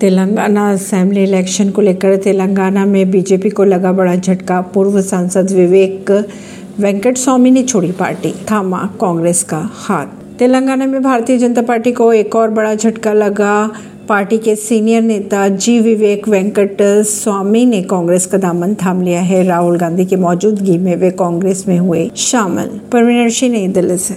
Telangana assembly election को लेकर तेलंगाना में बीजेपी को लगा बड़ा झटका। पूर्व सांसद विवेक वेंकट स्वामी ने छोड़ी पार्टी। थामा कांग्रेस का हाथ। तेलंगाना में भारतीय जनता पार्टी को एक और बड़ा झटका लगा। पार्टी के सीनियर नेता जी विवेक वेंकट स्वामी ने कांग्रेस का दामन थाम लिया है। राहुल गांधी की मौजूदगी में वे कांग्रेस में हुए शामिल। परवीन सिंह नई दिल्ली से।